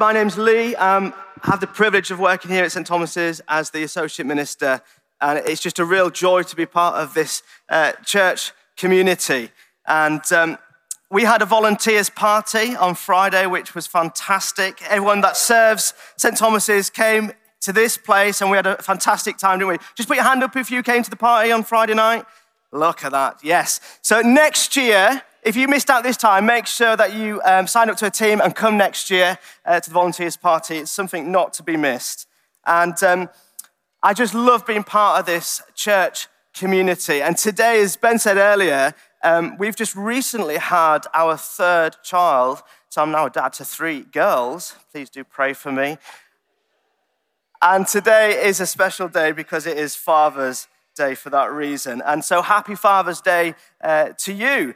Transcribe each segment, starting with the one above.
my name's Lee. Um, I have the privilege of working here at St. Thomas's as the Associate Minister, and it's just a real joy to be part of this uh, church community. And um, we had a volunteers party on Friday, which was fantastic. Everyone that serves St. Thomas's came to this place, and we had a fantastic time, didn't we? Just put your hand up if you came to the party on Friday night. Look at that, yes. So next year, if you missed out this time, make sure that you um, sign up to a team and come next year uh, to the Volunteers Party. It's something not to be missed. And um, I just love being part of this church community. And today, as Ben said earlier, um, we've just recently had our third child. So I'm now a dad to three girls. Please do pray for me. And today is a special day because it is Father's Day for that reason. And so happy Father's Day uh, to you.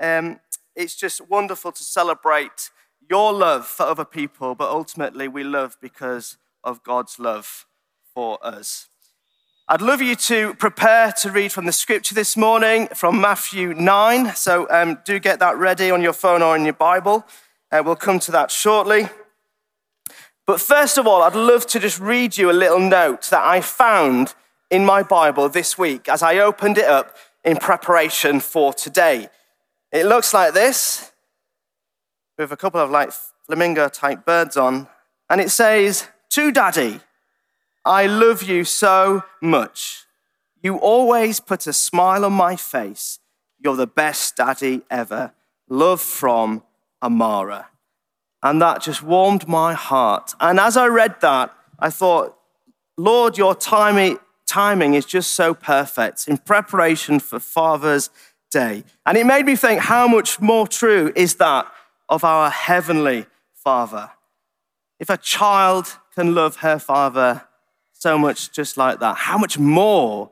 Um, it's just wonderful to celebrate your love for other people, but ultimately we love because of God's love for us. I'd love you to prepare to read from the scripture this morning from Matthew 9. So um, do get that ready on your phone or in your Bible. Uh, we'll come to that shortly. But first of all, I'd love to just read you a little note that I found in my Bible this week as I opened it up in preparation for today. It looks like this, with a couple of like flamingo type birds on, and it says, To Daddy, I love you so much. You always put a smile on my face. You're the best daddy ever. Love from Amara. And that just warmed my heart. And as I read that, I thought, Lord, your timing, timing is just so perfect in preparation for Father's day. And it made me think how much more true is that of our heavenly Father? If a child can love her father so much just like that, how much more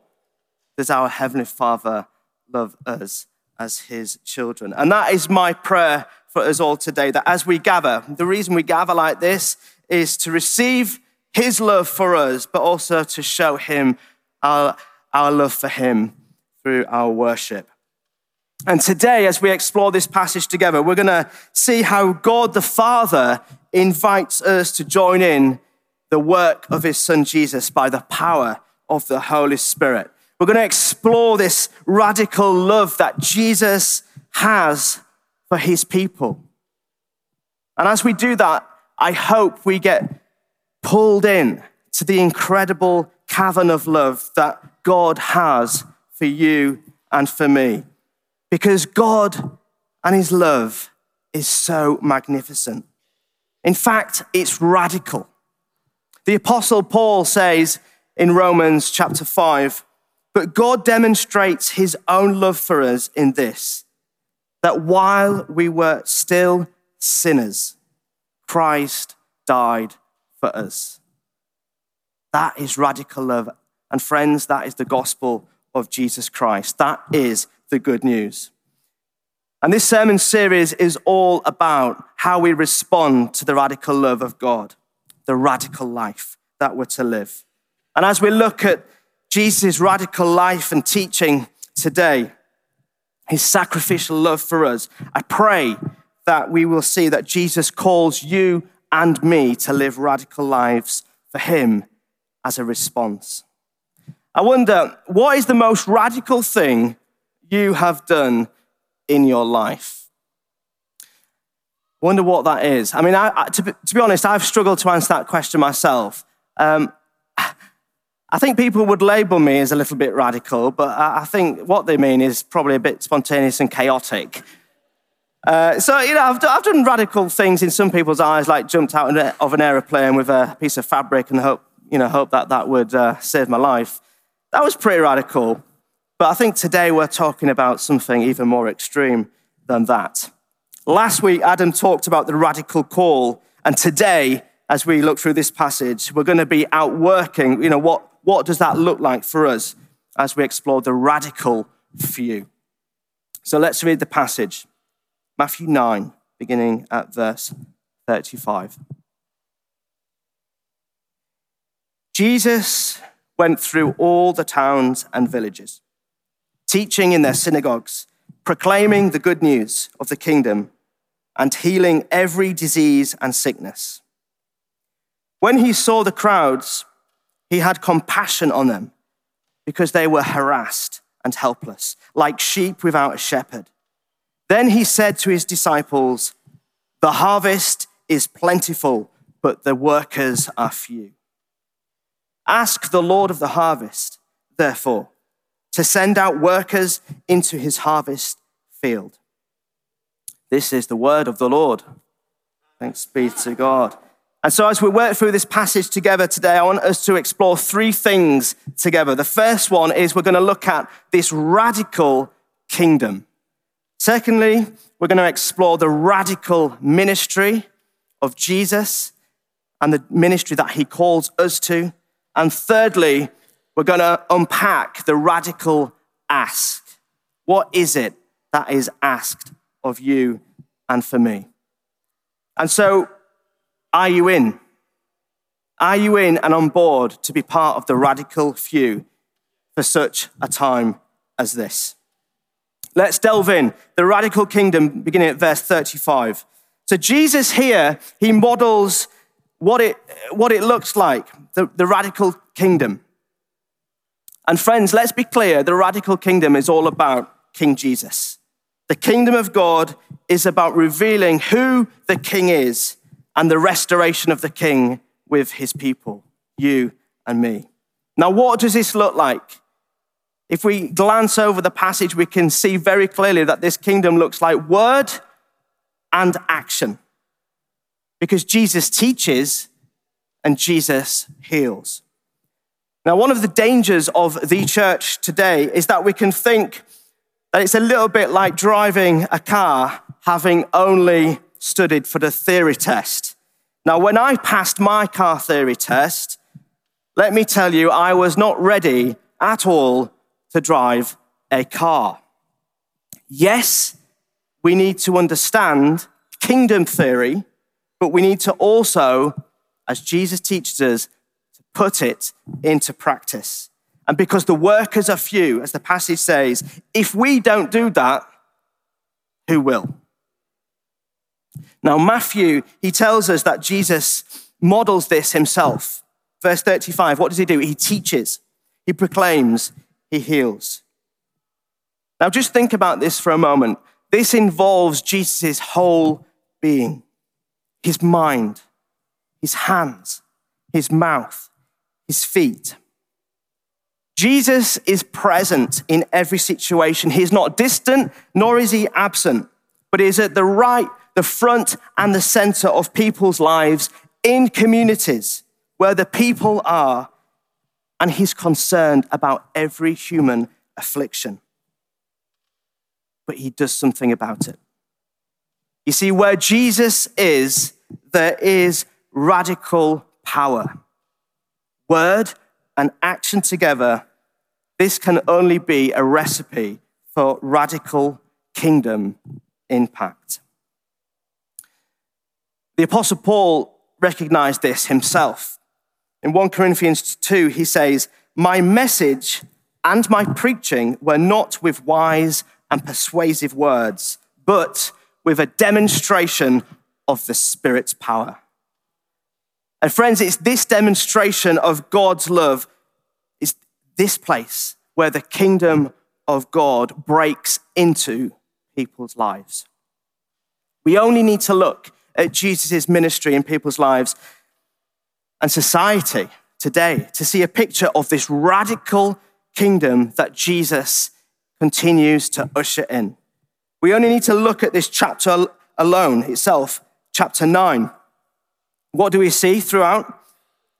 does our heavenly Father love us as his children? And that is my prayer for us all today that as we gather, the reason we gather like this is to receive his love for us, but also to show him our, our love for him through our worship. And today, as we explore this passage together, we're going to see how God the Father invites us to join in the work of his son Jesus by the power of the Holy Spirit. We're going to explore this radical love that Jesus has for his people. And as we do that, I hope we get pulled in to the incredible cavern of love that God has for you and for me. Because God and his love is so magnificent. In fact, it's radical. The Apostle Paul says in Romans chapter 5, but God demonstrates his own love for us in this that while we were still sinners, Christ died for us. That is radical love. And friends, that is the gospel of Jesus Christ. That is the good news. And this sermon series is all about how we respond to the radical love of God, the radical life that we're to live. And as we look at Jesus' radical life and teaching today, his sacrificial love for us, I pray that we will see that Jesus calls you and me to live radical lives for him as a response. I wonder, what is the most radical thing you have done in your life? Wonder what that is. I mean, I, I, to, be, to, be, honest, I've struggled to answer that question myself. Um, I think people would label me as a little bit radical, but I, I think what they mean is probably a bit spontaneous and chaotic. Uh, so, you know, I've, I've, done radical things in some people's eyes, like jumped out of an aeroplane with a piece of fabric and hope, you know, hope that that would uh, save my life. That was pretty radical. But I think today we're talking about something even more extreme than that. Last week, Adam talked about the radical call. And today, as we look through this passage, we're going to be outworking, you know, what, what does that look like for us as we explore the radical few? So let's read the passage Matthew 9, beginning at verse 35. Jesus went through all the towns and villages teaching in their synagogues, proclaiming the good news of the kingdom, and healing every disease and sickness. When he saw the crowds, he had compassion on them because they were harassed and helpless, like sheep without a shepherd. Then he said to his disciples, The harvest is plentiful, but the workers are few. Ask the Lord of the harvest, therefore, to send out workers into his harvest field. This is the word of the Lord. Thanks be to God. And so, as we work through this passage together today, I want us to explore three things together. The first one is we're going to look at this radical kingdom. Secondly, we're going to explore the radical ministry of Jesus and the ministry that he calls us to. And thirdly, we're going to unpack the radical ask. What is it that is asked of you and for me? And so, are you in? Are you in and on board to be part of the radical few for such a time as this? Let's delve in. The radical kingdom, beginning at verse 35. So, Jesus here, he models what it, what it looks like, the, the radical kingdom. And, friends, let's be clear the radical kingdom is all about King Jesus. The kingdom of God is about revealing who the king is and the restoration of the king with his people, you and me. Now, what does this look like? If we glance over the passage, we can see very clearly that this kingdom looks like word and action. Because Jesus teaches and Jesus heals. Now, one of the dangers of the church today is that we can think that it's a little bit like driving a car having only studied for the theory test. Now, when I passed my car theory test, let me tell you, I was not ready at all to drive a car. Yes, we need to understand kingdom theory, but we need to also, as Jesus teaches us, put it into practice. And because the workers are few, as the passage says, if we don't do that, who will? Now, Matthew, he tells us that Jesus models this himself. Verse 35, what does he do? He teaches, he proclaims, he heals. Now, just think about this for a moment. This involves Jesus' whole being his mind, his hands, his mouth, his feet. Jesus is present in every situation. He is not distant, nor is he absent, but is at the right the front and the center of people's lives in communities where the people are, and he's concerned about every human affliction. But he does something about it. You see, where Jesus is, there is radical power. Word and action together, this can only be a recipe for radical kingdom impact. The Apostle Paul recognized this himself. In 1 Corinthians 2, he says, My message and my preaching were not with wise and persuasive words, but with a demonstration of the Spirit's power. And friends, it's this demonstration of God's love, is this place where the kingdom of God breaks into people's lives. We only need to look at Jesus' ministry in people's lives and society today to see a picture of this radical kingdom that Jesus continues to usher in. We only need to look at this chapter alone itself, chapter 9. What do we see throughout?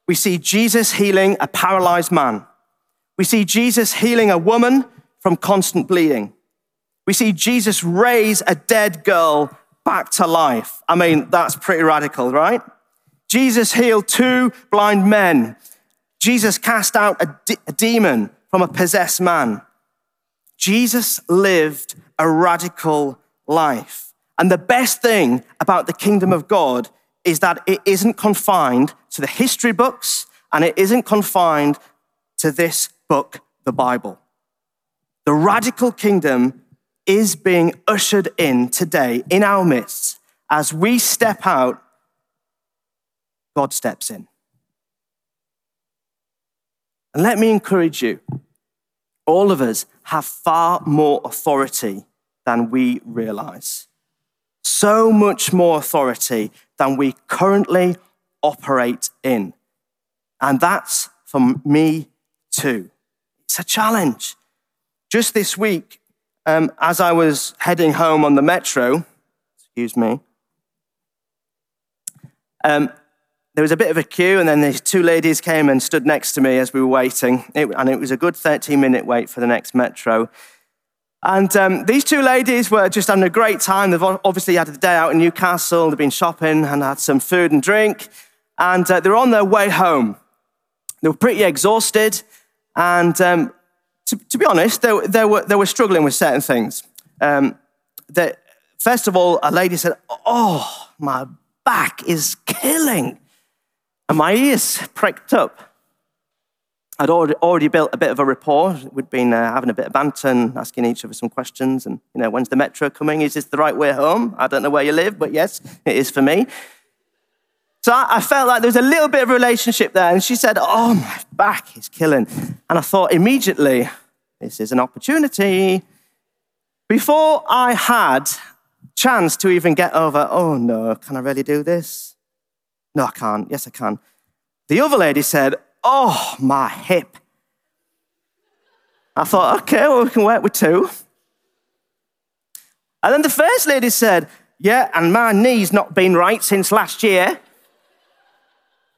We see Jesus healing a paralyzed man. We see Jesus healing a woman from constant bleeding. We see Jesus raise a dead girl back to life. I mean, that's pretty radical, right? Jesus healed two blind men. Jesus cast out a, de- a demon from a possessed man. Jesus lived a radical life. And the best thing about the kingdom of God is that it isn't confined to the history books and it isn't confined to this book, the Bible. The radical kingdom is being ushered in today in our midst. As we step out, God steps in. And let me encourage you all of us have far more authority than we realize. So much more authority than we currently operate in. And that's for me too. It's a challenge. Just this week, um, as I was heading home on the metro, excuse me, um, there was a bit of a queue, and then these two ladies came and stood next to me as we were waiting. It, and it was a good 13 minute wait for the next metro. And um, these two ladies were just having a great time. They've obviously had a day out in Newcastle, they've been shopping and had some food and drink. And uh, they were on their way home. They were pretty exhausted. And um, to, to, be honest, they, they, were, they were struggling with certain things. Um, they, first of all, a lady said, Oh, my back is killing. And my ears pricked up. I'd already, built a bit of a rapport. We'd been uh, having a bit of banter and asking each other some questions. And, you know, when's the metro coming? Is this the right way home? I don't know where you live, but yes, it is for me. So I, I felt like there was a little bit of relationship there. And she said, Oh, my back is killing. And I thought immediately, this is an opportunity. Before I had chance to even get over, oh no, can I really do this? No, I can't. Yes, I can. The other lady said, Oh, my hip. I thought, okay, well, we can work with two. And then the first lady said, Yeah, and my knee's not been right since last year.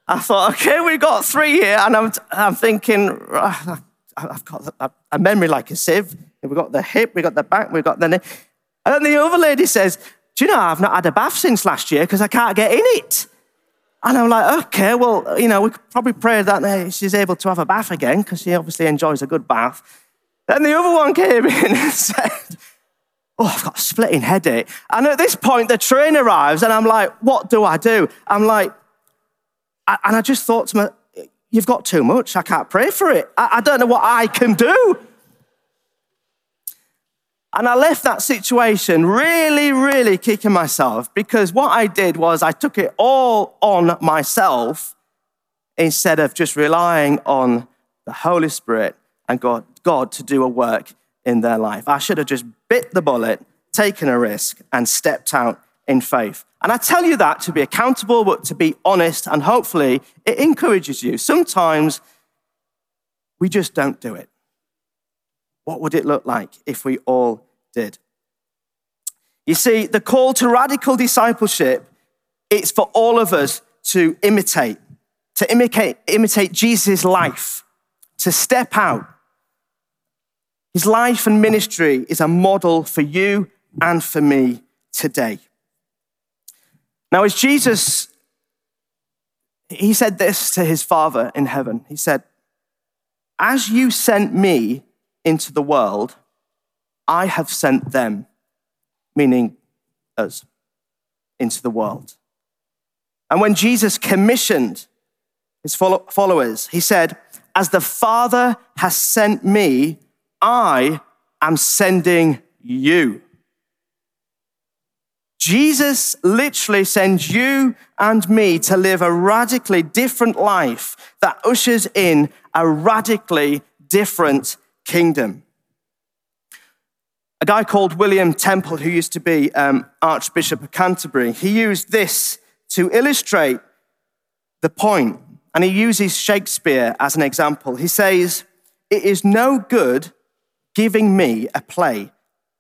I thought, okay, we've got three here. And I'm, I'm thinking, ah, I've got a memory like a sieve. We've got the hip, we've got the back, we've got the knee. And then the other lady says, Do you know, I've not had a bath since last year because I can't get in it. And I'm like, okay, well, you know, we could probably pray that uh, she's able to have a bath again because she obviously enjoys a good bath. Then the other one came in and said, Oh, I've got a splitting headache. And at this point, the train arrives, and I'm like, What do I do? I'm like, and I just thought to myself, You've got too much. I can't pray for it. I don't know what I can do. And I left that situation really, really kicking myself because what I did was I took it all on myself instead of just relying on the Holy Spirit and God, God to do a work in their life. I should have just bit the bullet, taken a risk, and stepped out in faith. And I tell you that to be accountable, but to be honest, and hopefully it encourages you. Sometimes we just don't do it. What would it look like if we all did? You see, the call to radical discipleship, it's for all of us to imitate, to imitate, imitate Jesus' life, to step out. His life and ministry is a model for you and for me today. Now, as Jesus, he said this to his Father in heaven. He said, As you sent me into the world, I have sent them, meaning us, into the world. And when Jesus commissioned his followers, he said, As the Father has sent me, I am sending you. Jesus literally sends you and me to live a radically different life that ushers in a radically different kingdom. A guy called William Temple, who used to be um, Archbishop of Canterbury, he used this to illustrate the point, and he uses Shakespeare as an example. He says, It is no good giving me a play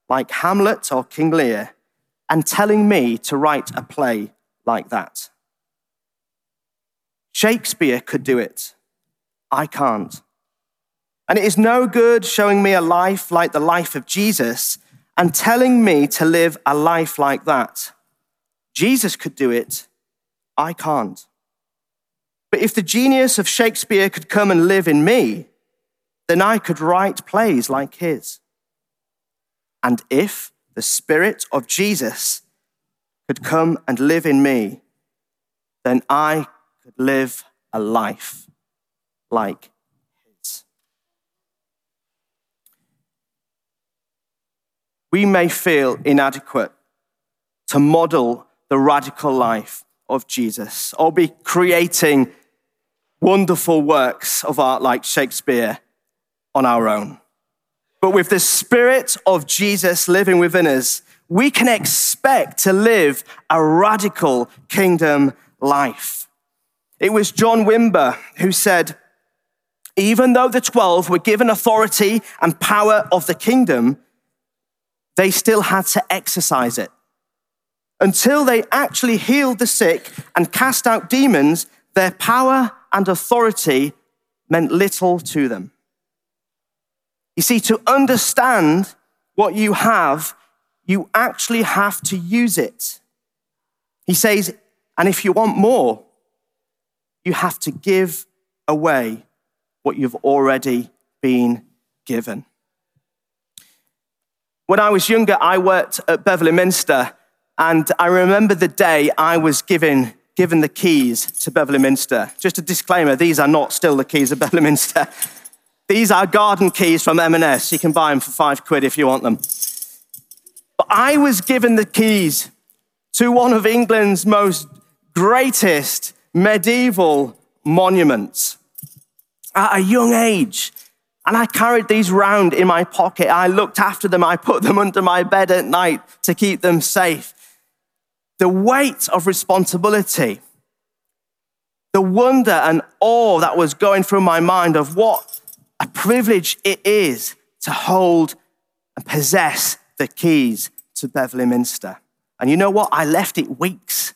like Hamlet or King Lear and telling me to write a play like that. Shakespeare could do it. I can't. And it is no good showing me a life like the life of Jesus and telling me to live a life like that. Jesus could do it. I can't. But if the genius of Shakespeare could come and live in me, then I could write plays like his. And if the Spirit of Jesus could come and live in me, then I could live a life like his. We may feel inadequate to model the radical life of Jesus or be creating wonderful works of art like Shakespeare on our own. But with the Spirit of Jesus living within us, we can expect to live a radical kingdom life. It was John Wimber who said, even though the 12 were given authority and power of the kingdom, they still had to exercise it. Until they actually healed the sick and cast out demons, their power and authority meant little to them. You see, to understand what you have, you actually have to use it. He says, and if you want more, you have to give away what you've already been given. When I was younger, I worked at Beverley Minster, and I remember the day I was given, given the keys to Beverley Minster. Just a disclaimer, these are not still the keys of Beverley Minster. These are garden keys from M&S. You can buy them for five quid if you want them. But I was given the keys to one of England's most greatest medieval monuments at a young age. And I carried these round in my pocket. I looked after them. I put them under my bed at night to keep them safe. The weight of responsibility, the wonder and awe that was going through my mind of what a privilege it is to hold and possess the keys to Beverley Minster. And you know what? I left it weeks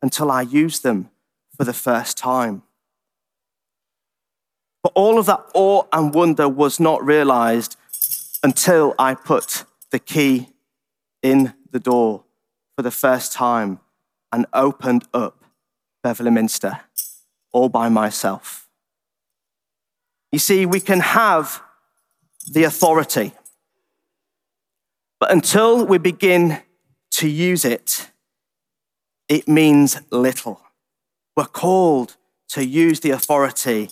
until I used them for the first time. But all of that awe and wonder was not realized until I put the key in the door for the first time and opened up Beverley Minster all by myself. You see, we can have the authority, but until we begin to use it, it means little. We're called to use the authority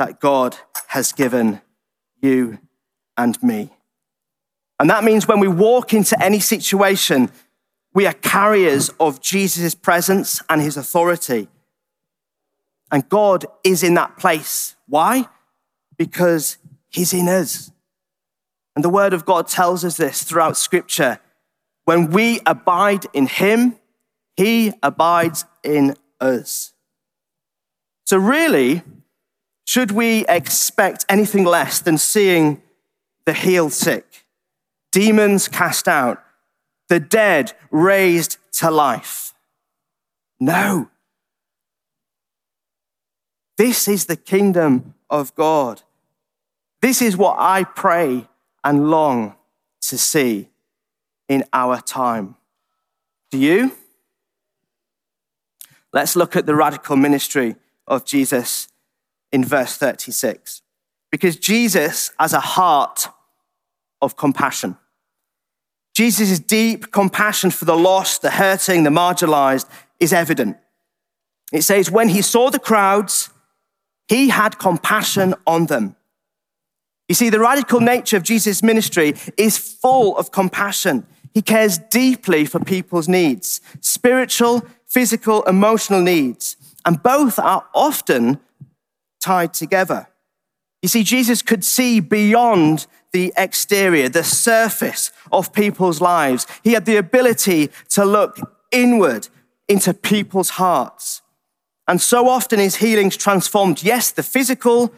that God has given you and me. And that means when we walk into any situation, we are carriers of Jesus' presence and his authority. And God is in that place. Why? because he's in us. And the word of God tells us this throughout scripture. When we abide in him, he abides in us. So, really, should we expect anything less than seeing the healed sick, demons cast out, the dead raised to life? No. This is the kingdom of God. This is what I pray and long to see in our time. Do you? Let's look at the radical ministry of Jesus in verse 36. Because Jesus has a heart of compassion. Jesus' deep compassion for the lost, the hurting, the marginalized is evident. It says, when he saw the crowds, he had compassion on them you see, the radical nature of Jesus' ministry is full of compassion. He cares deeply for people's needs, spiritual, physical, emotional needs, and both are often tied together. You see, Jesus could see beyond the exterior, the surface of people's lives. He had the ability to look inward into people's hearts. And so often his healings transformed, yes, the physical,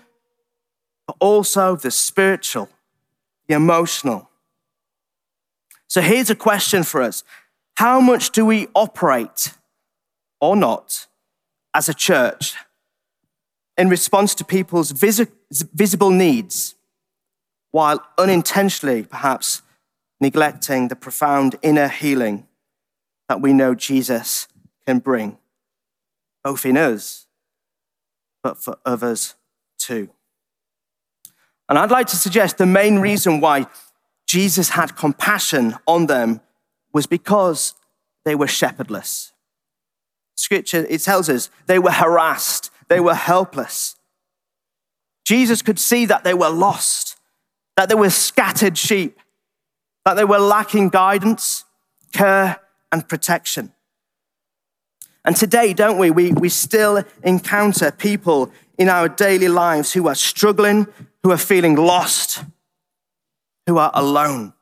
but also the spiritual, the emotional. So here's a question for us How much do we operate or not as a church in response to people's vis- visible needs while unintentionally perhaps neglecting the profound inner healing that we know Jesus can bring, both in us, but for others too? And I'd like to suggest the main reason why Jesus had compassion on them was because they were shepherdless. Scripture, it tells us they were harassed, they were helpless. Jesus could see that they were lost, that they were scattered sheep, that they were lacking guidance, care, and protection. And today, don't we? We, we still encounter people in our daily lives who are struggling, who are feeling lost, who are alone.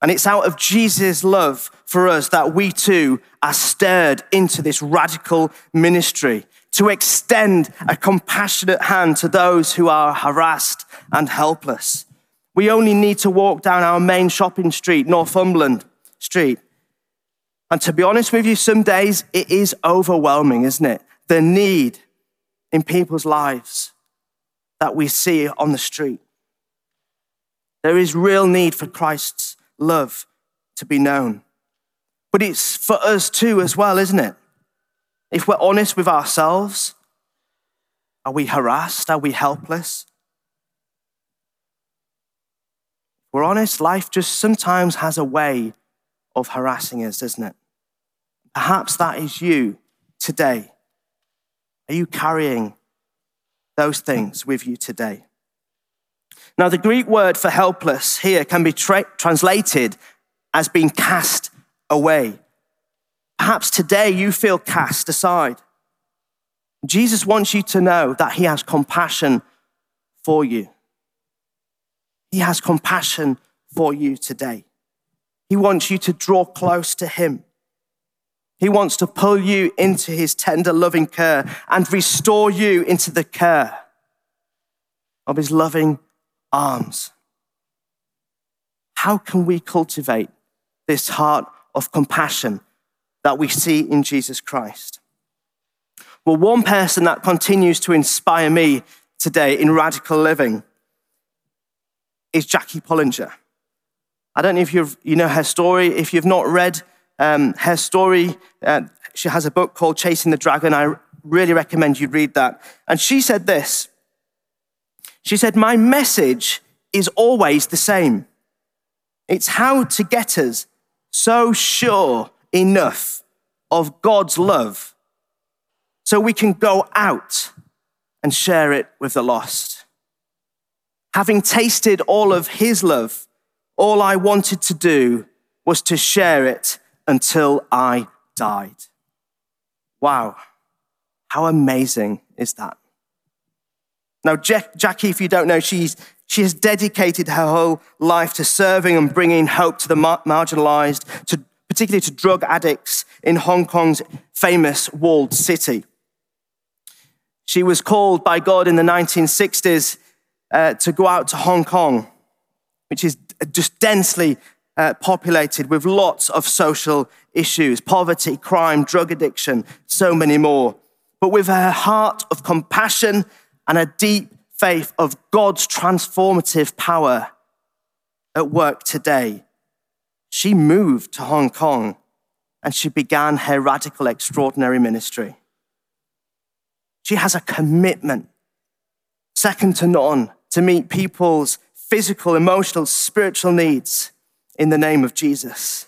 And it's out of Jesus' love for us that we too are stirred into this radical ministry to extend a compassionate hand to those who are harassed and helpless. We only need to walk down our main shopping street, Northumberland Street. And to be honest with you, some days it is overwhelming, isn't it? The need in people's lives that we see on the street. There is real need for Christ's love to be known. But it's for us too, as well, isn't it? If we're honest with ourselves, are we harassed? Are we helpless? We're honest, life just sometimes has a way of harassing us, doesn't it? Perhaps that is you today. Are you carrying those things with you today? Now, the Greek word for helpless here can be tra- translated as being cast away. Perhaps today you feel cast aside. Jesus wants you to know that he has compassion for you. He has compassion for you today. He wants you to draw close to him. He wants to pull you into his tender, loving care and restore you into the care of his loving arms. How can we cultivate this heart of compassion that we see in Jesus Christ? Well, one person that continues to inspire me today in radical living is Jackie Pullinger. I don't know if you've, you know her story. If you've not read um, her story, uh, she has a book called Chasing the Dragon. I really recommend you read that. And she said this she said, My message is always the same. It's how to get us so sure enough of God's love so we can go out and share it with the lost. Having tasted all of His love, all I wanted to do was to share it until I died. Wow, how amazing is that? Now, Jackie, if you don't know, she's, she has dedicated her whole life to serving and bringing hope to the marginalized, to, particularly to drug addicts in Hong Kong's famous walled city. She was called by God in the 1960s uh, to go out to Hong Kong, which is just densely uh, populated with lots of social issues poverty, crime, drug addiction, so many more. But with her heart of compassion and a deep faith of God's transformative power at work today, she moved to Hong Kong and she began her radical, extraordinary ministry. She has a commitment, second to none, to meet people's physical, emotional, spiritual needs in the name of Jesus.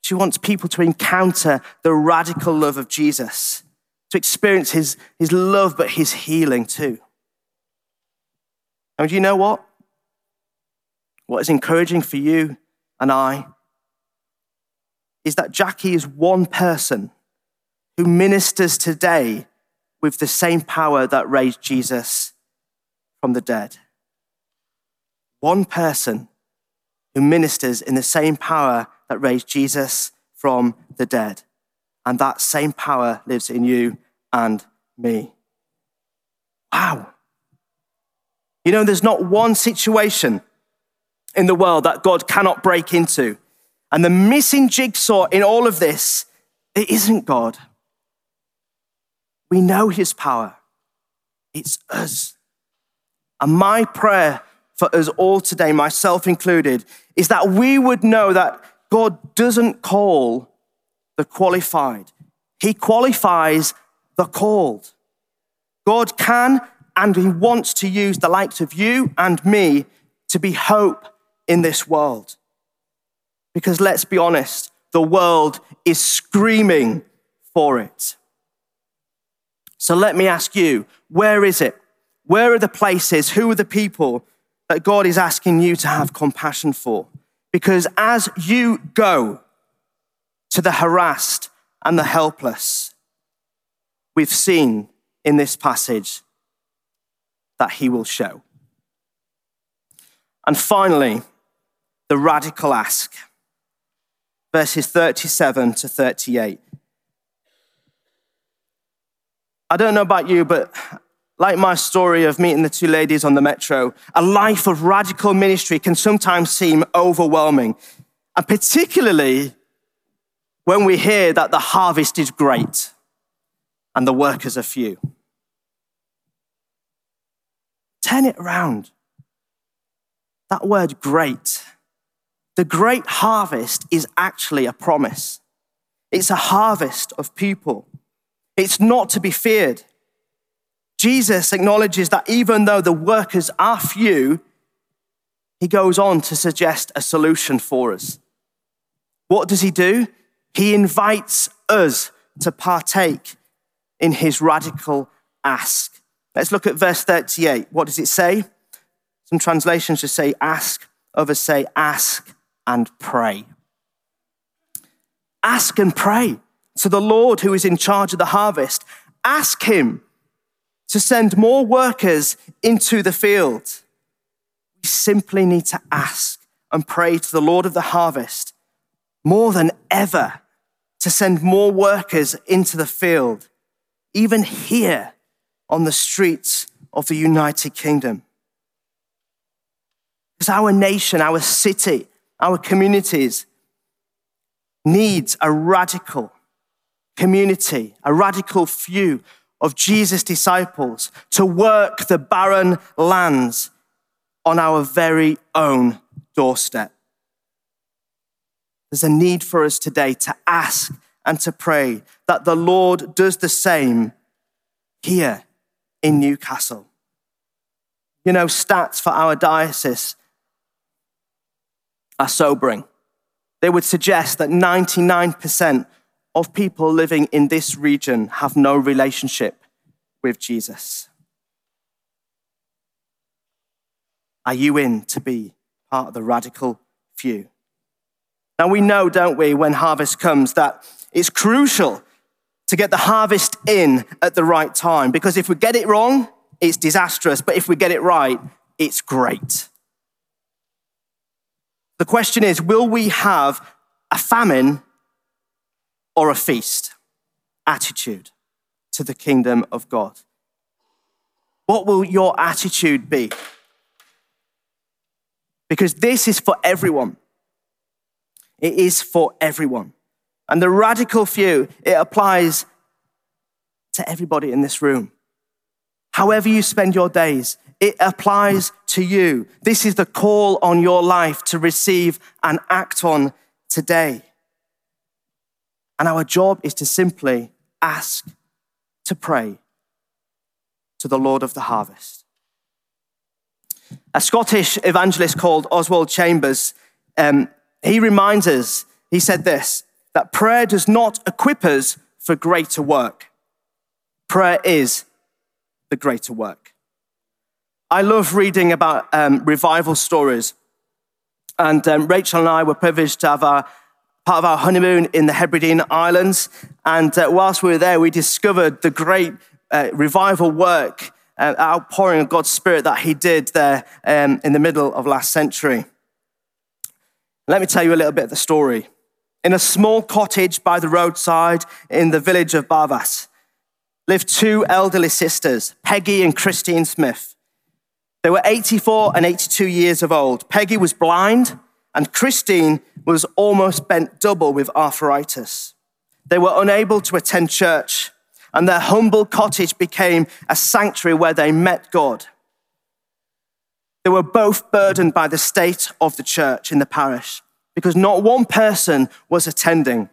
She wants people to encounter the radical love of Jesus to experience his, his love, but his healing too. And do you know what? What is encouraging for you and I is that Jackie is one person who ministers today with the same power that raised Jesus from the dead. One person who ministers in the same power that raised Jesus from the dead. And that same power lives in you and me. Wow. You know, there's not one situation in the world that God cannot break into. And the missing jigsaw in all of this, it isn't God. We know his power. It's us. And my prayer for us all today, myself included, is that we would know that God doesn't call the qualified, He qualifies the called. God can and He wants to use the likes of you and me to be hope in this world. Because let's be honest, the world is screaming for it. So let me ask you, where is it? Where are the places? Who are the people that God is asking you to have compassion for? Because as you go, to the harassed and the helpless. We've seen in this passage that he will show. And finally, the radical ask, verses 37 to 38. I don't know about you, but like my story of meeting the two ladies on the metro, a life of radical ministry can sometimes seem overwhelming. And particularly when we hear that the harvest is great and the workers are few. Turn it around. That word great. The great harvest is actually a promise. It's a harvest of people. It's not to be feared. Jesus acknowledges that even though the workers are few, he goes on to suggest a solution for us. What does he do? He invites us to partake in his radical ask. Let's look at verse 38. What does it say? Some translations just say ask, others say ask and pray. Ask and pray to the Lord who is in charge of the harvest. Ask him to send more workers into the field. We simply need to ask and pray to the Lord of the harvest more than ever to send more workers into the field, even here on the streets of the United Kingdom. Because our nation, our city, our communities needs a radical community, a radical few of Jesus' disciples to work the barren lands on our very own doorstep. There's a need for us today to ask and to pray that the Lord does the same here in Newcastle. You know, stats for our diocese are sobering. They would suggest that 99% of people living in this region have no relationship with Jesus. Are you in to be part of the radical few? Now, we know, don't we, when harvest comes, that it's crucial to get the harvest in at the right time because if we get it wrong, it's disastrous, but if we get it right, it's great. The question is will we have a famine or a feast attitude to the kingdom of God? What will your attitude be? Because this is for everyone. It is for everyone. And the radical few, it applies to everybody in this room. However, you spend your days, it applies to you. This is the call on your life to receive and act on today. And our job is to simply ask, to pray to the Lord of the harvest. A Scottish evangelist called Oswald Chambers, um, he reminds us, he said this, that prayer does not equip us for greater work. Prayer is the greater work. I love reading about um, revival stories. And um, Rachel and I were privileged to have our part of our honeymoon in the Hebridean Islands. And uh, whilst we were there, we discovered the great uh, revival work, uh, outpouring of God's Spirit that He did there um, in the middle of last century. Let me tell you a little bit of the story. In a small cottage by the roadside in the village of Barvas lived two elderly sisters, Peggy and Christine Smith. They were 84 and 82 years of old. Peggy was blind and Christine was almost bent double with arthritis. They were unable to attend church, and their humble cottage became a sanctuary where they met God. They were both burdened by the state of the church in the parish because not one person was attending.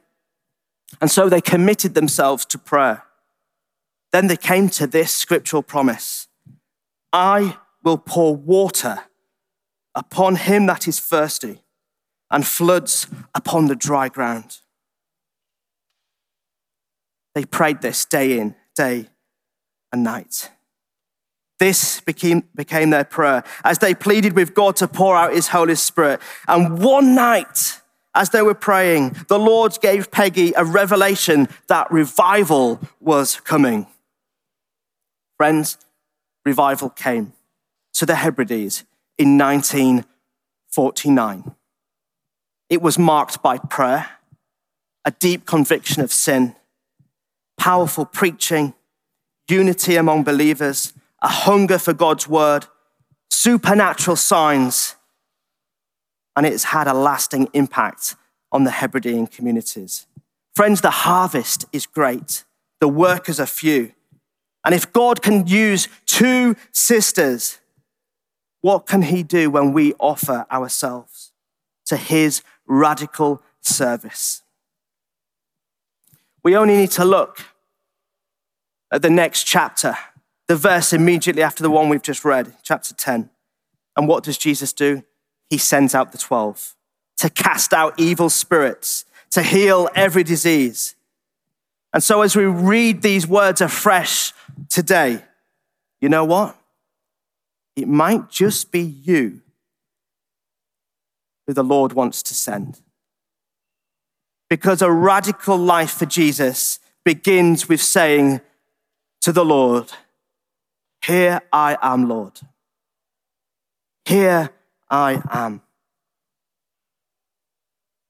And so they committed themselves to prayer. Then they came to this scriptural promise I will pour water upon him that is thirsty and floods upon the dry ground. They prayed this day in, day and night. This became, became their prayer as they pleaded with God to pour out his Holy Spirit. And one night, as they were praying, the Lord gave Peggy a revelation that revival was coming. Friends, revival came to the Hebrides in 1949. It was marked by prayer, a deep conviction of sin, powerful preaching, unity among believers, a hunger for God's word, supernatural signs, and it's had a lasting impact on the Hebridean communities. Friends, the harvest is great, the workers are few. And if God can use two sisters, what can He do when we offer ourselves to His radical service? We only need to look at the next chapter, the verse immediately after the one we've just read, chapter 10. And what does Jesus do? He sends out the 12 to cast out evil spirits, to heal every disease. And so, as we read these words afresh today, you know what? It might just be you who the Lord wants to send. Because a radical life for Jesus begins with saying to the Lord, Here I am, Lord. Here I am.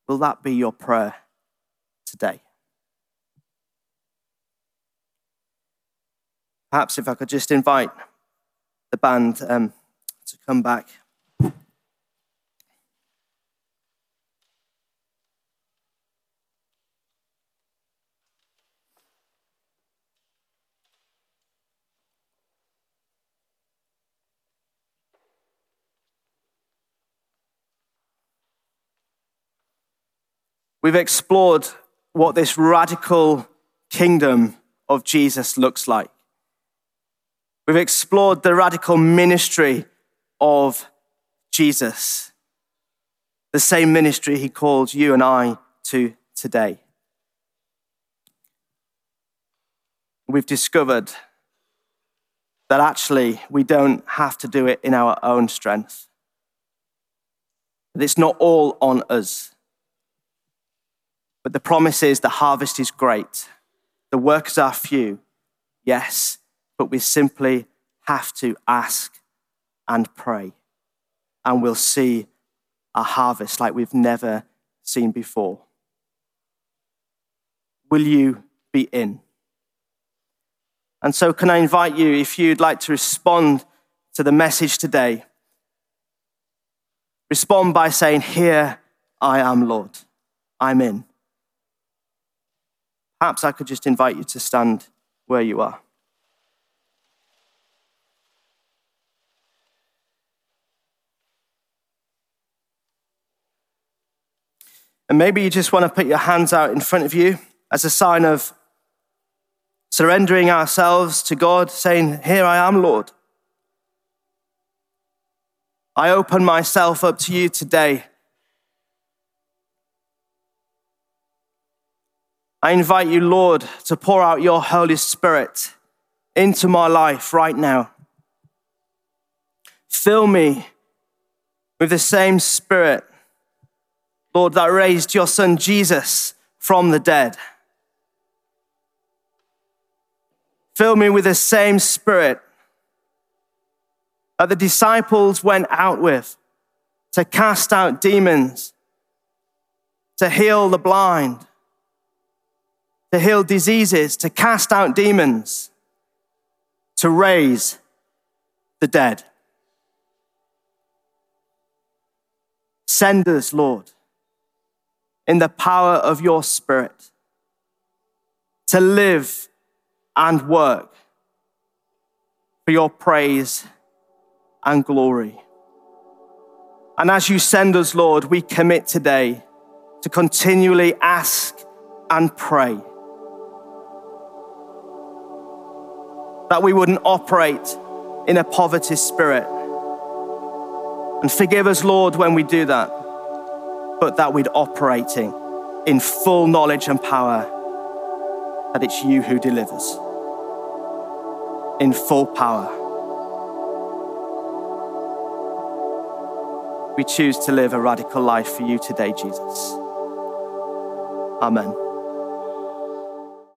Will that be your prayer today? Perhaps if I could just invite the band um, to come back. We've explored what this radical kingdom of Jesus looks like. We've explored the radical ministry of Jesus, the same ministry he called you and I to today. We've discovered that actually we don't have to do it in our own strength. It's not all on us. But the promise is the harvest is great, the workers are few, yes, but we simply have to ask and pray, and we'll see a harvest like we've never seen before. Will you be in? And so, can I invite you, if you'd like to respond to the message today, respond by saying, Here I am, Lord. I'm in. Perhaps I could just invite you to stand where you are. And maybe you just want to put your hands out in front of you as a sign of surrendering ourselves to God, saying, Here I am, Lord. I open myself up to you today. I invite you, Lord, to pour out your Holy Spirit into my life right now. Fill me with the same Spirit Lord, that raised your son Jesus from the dead. Fill me with the same spirit that the disciples went out with to cast out demons, to heal the blind, to heal diseases, to cast out demons, to raise the dead. Send us, Lord in the power of your spirit to live and work for your praise and glory. And as you send us, Lord, we commit today to continually ask and pray that we wouldn't operate in a poverty spirit. And forgive us, Lord, when we do that but that we'd operating in full knowledge and power that it's you who delivers in full power. We choose to live a radical life for you today, Jesus. Amen.